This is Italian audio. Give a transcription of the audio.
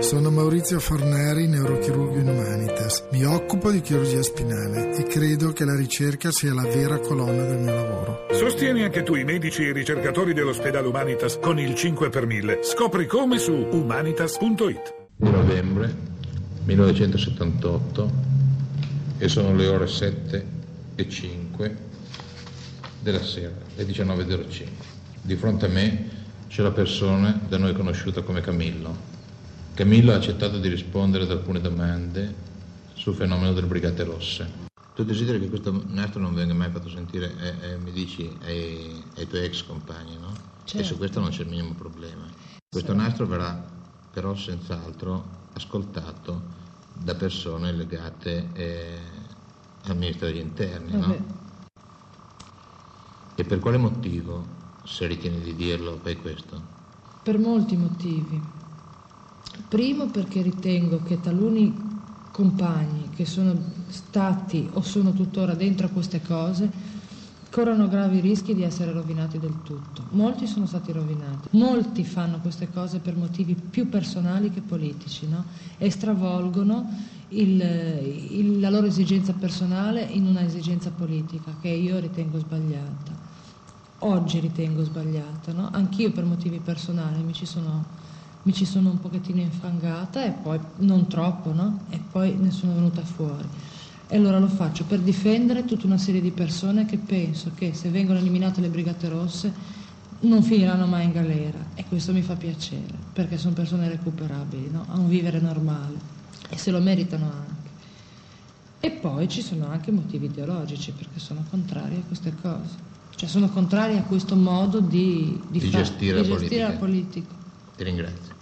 Sono Maurizio Forneri, neurochirurgo in Humanitas. Mi occupo di chirurgia spinale e credo che la ricerca sia la vera colonna del mio lavoro. Sostieni anche tu i medici e i ricercatori dell'ospedale Humanitas con il 5 per 1000. Scopri come su humanitas.it. Di novembre 1978 e sono le ore 7 e 5 della sera, le 19.05. Di fronte a me c'è la persona da noi conosciuta come Camillo Camillo ha accettato di rispondere ad alcune domande sul fenomeno delle Brigate Rosse. Tu desideri che questo nastro non venga mai fatto sentire, eh, eh, mi dici, ai, ai, tuoi ex compagni, no? Certo. E su questo non c'è il minimo problema. Questo sì. nastro verrà però senz'altro ascoltato da persone legate eh, al Ministero degli Interni, no? E per quale motivo, se ritieni di dirlo, fai questo? Per molti motivi. Primo perché ritengo che taluni compagni che sono stati o sono tuttora dentro a queste cose corrono gravi rischi di essere rovinati del tutto. Molti sono stati rovinati, molti fanno queste cose per motivi più personali che politici no? e stravolgono il, il, la loro esigenza personale in una esigenza politica che io ritengo sbagliata. Oggi ritengo sbagliata, no? anch'io per motivi personali mi ci sono mi ci sono un pochettino infangata e poi non troppo, no? E poi ne sono venuta fuori. E allora lo faccio per difendere tutta una serie di persone che penso che se vengono eliminate le Brigate Rosse non finiranno mai in galera e questo mi fa piacere perché sono persone recuperabili, no? a un vivere normale e se lo meritano anche. E poi ci sono anche motivi ideologici perché sono contrari a queste cose, cioè sono contrari a questo modo di, di, di, fa- gestire, di la gestire la politica. Ti ringrazio.